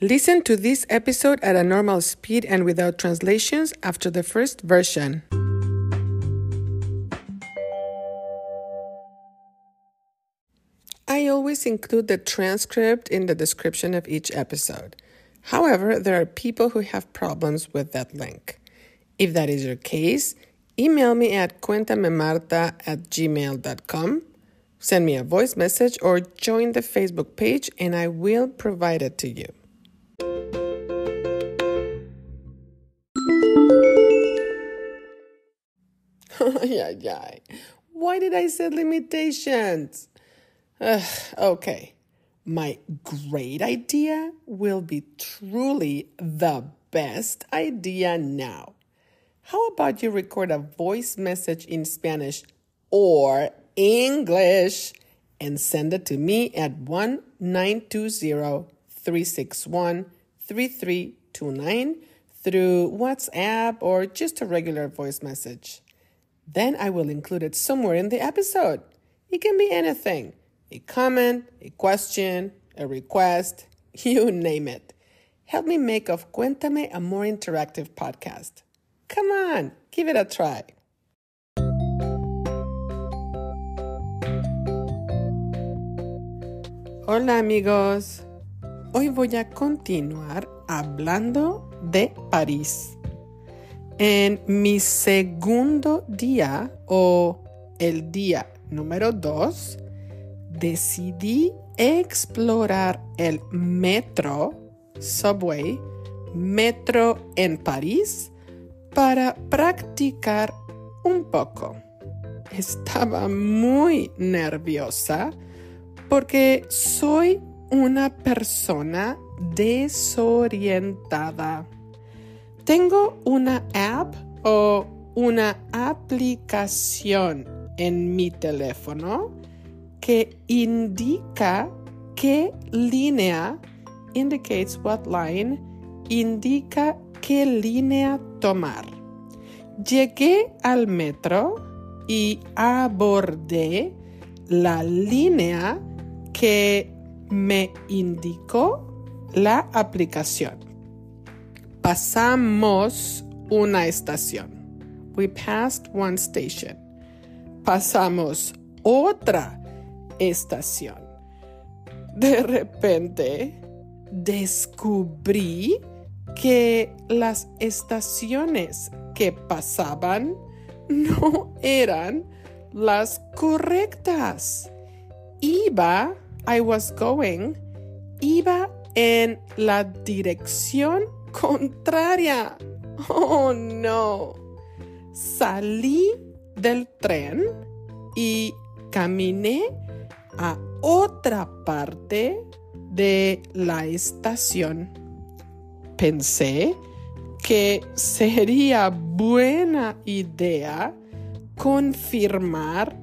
Listen to this episode at a normal speed and without translations after the first version. I always include the transcript in the description of each episode. However, there are people who have problems with that link. If that is your case, email me at cuentamemarta at gmail.com, send me a voice message, or join the Facebook page and I will provide it to you. ay, ay. Why did I set limitations? Ugh, okay. My great idea will be truly the best idea now. How about you record a voice message in Spanish or English and send it to me at 1 920 361 3329 through WhatsApp or just a regular voice message. Then I will include it somewhere in the episode. It can be anything a comment, a question, a request, you name it. Help me make of Cuéntame a more interactive podcast. Come on, give it a try. Hola amigos, hoy voy a continuar hablando de París. En mi segundo día o el día número dos, decidí explorar el metro, subway, metro en París para practicar un poco. Estaba muy nerviosa porque soy una persona desorientada. Tengo una app o una aplicación en mi teléfono que indica qué línea, indicates what line, indica qué línea tomar. Llegué al metro y abordé la línea que me indicó la aplicación. Pasamos una estación. We passed one station. Pasamos otra estación. De repente descubrí que las estaciones que pasaban no eran las correctas. Iba, I was going, iba en la dirección contraria. Oh no. Salí del tren y caminé a otra parte de la estación. Pensé que sería buena idea confirmar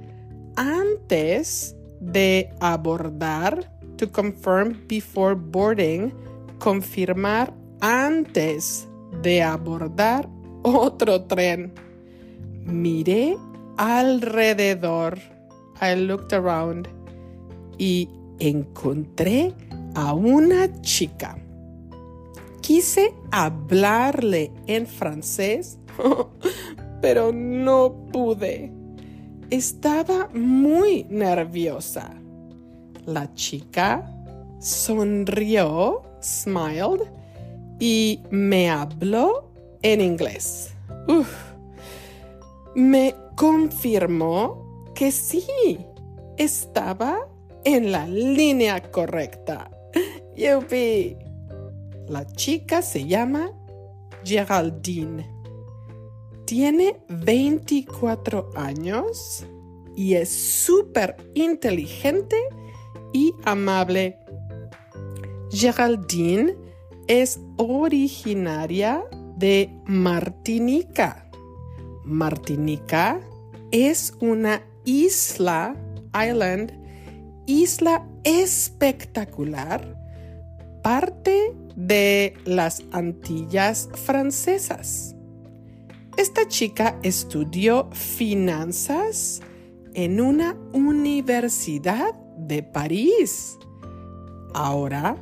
antes de abordar, to confirm before boarding, confirmar antes de abordar otro tren. Miré alrededor. I looked around y encontré a una chica. Quise hablarle en francés, pero no pude. Estaba muy nerviosa. La chica sonrió, smiled, y me habló en inglés. Me confirmó que sí, estaba en la línea correcta. Yupi. La chica se llama Geraldine. Tiene 24 años y es súper inteligente y amable. Geraldine es originaria de Martinica. Martinica es una isla, island, isla espectacular, parte de las Antillas francesas. Esta chica estudió finanzas en una universidad de París. Ahora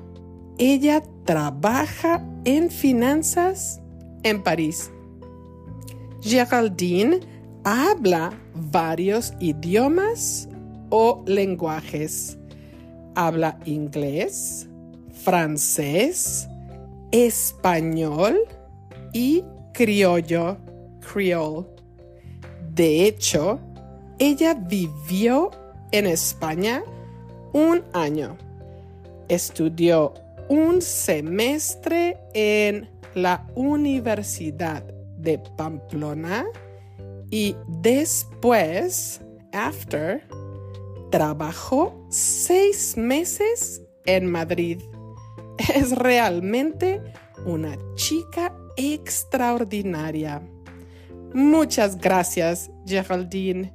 ella trabaja en finanzas en París. Geraldine habla varios idiomas o lenguajes. Habla inglés, francés, español y criollo, creole. De hecho, ella vivió en España un año. Estudió un semestre en la Universidad de Pamplona y después, after, trabajó seis meses en Madrid. Es realmente una chica extraordinaria. Muchas gracias, Geraldine.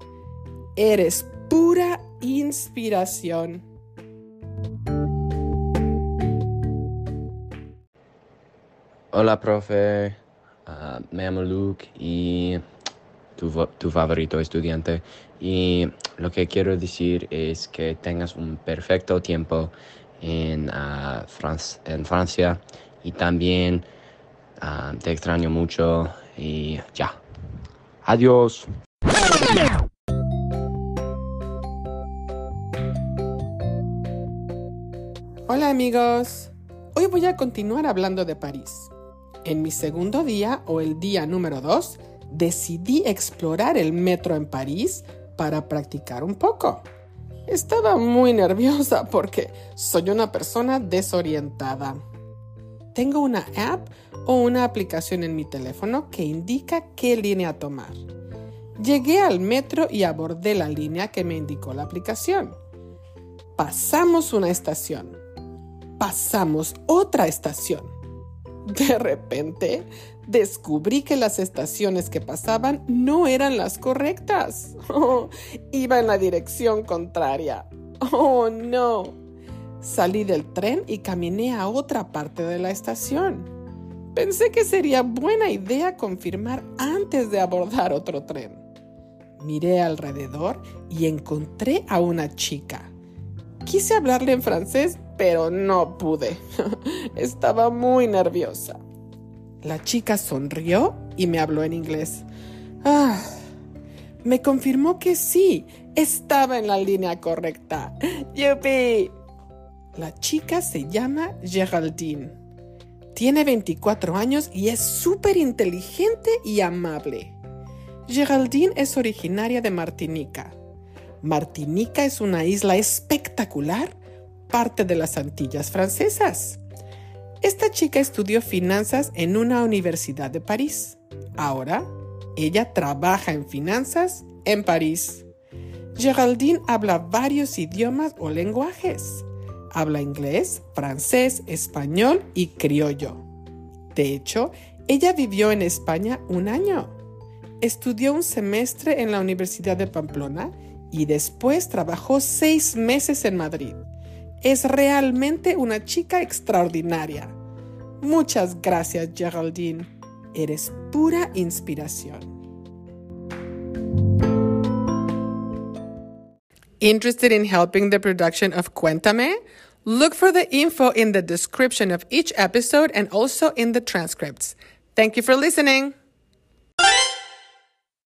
Eres pura inspiración. Hola, profe. Ah, me llamo Luke y tu, favorito estudiante. Y lo que quiero decir es que tengas un perfecto tiempo en, ah, en Francia y también ah, te extraño mucho y ya. Adiós. Hola amigos, hoy voy a continuar hablando de París. En mi segundo día o el día número 2, decidí explorar el metro en París para practicar un poco. Estaba muy nerviosa porque soy una persona desorientada. Tengo una app o una aplicación en mi teléfono que indica qué línea tomar. Llegué al metro y abordé la línea que me indicó la aplicación. Pasamos una estación. Pasamos otra estación. De repente, descubrí que las estaciones que pasaban no eran las correctas. iba en la dirección contraria. Oh, no. Salí del tren y caminé a otra parte de la estación. Pensé que sería buena idea confirmar antes de abordar otro tren. Miré alrededor y encontré a una chica. Quise hablarle en francés, pero no pude. Estaba muy nerviosa. La chica sonrió y me habló en inglés. Ah, me confirmó que sí, estaba en la línea correcta. ¡Yupi! La chica se llama Geraldine. Tiene 24 años y es súper inteligente y amable. Geraldine es originaria de Martinica. Martinica es una isla espectacular parte de las Antillas francesas. Esta chica estudió finanzas en una universidad de París. Ahora, ella trabaja en finanzas en París. Geraldine habla varios idiomas o lenguajes. Habla inglés, francés, español y criollo. De hecho, ella vivió en España un año. Estudió un semestre en la Universidad de Pamplona y después trabajó seis meses en Madrid. Es realmente una chica extraordinaria. Muchas gracias, Geraldine. Eres pura inspiración. Interested in helping the production of Cuéntame? Look for the info in the description of each episode and also in the transcripts. Thank you for listening.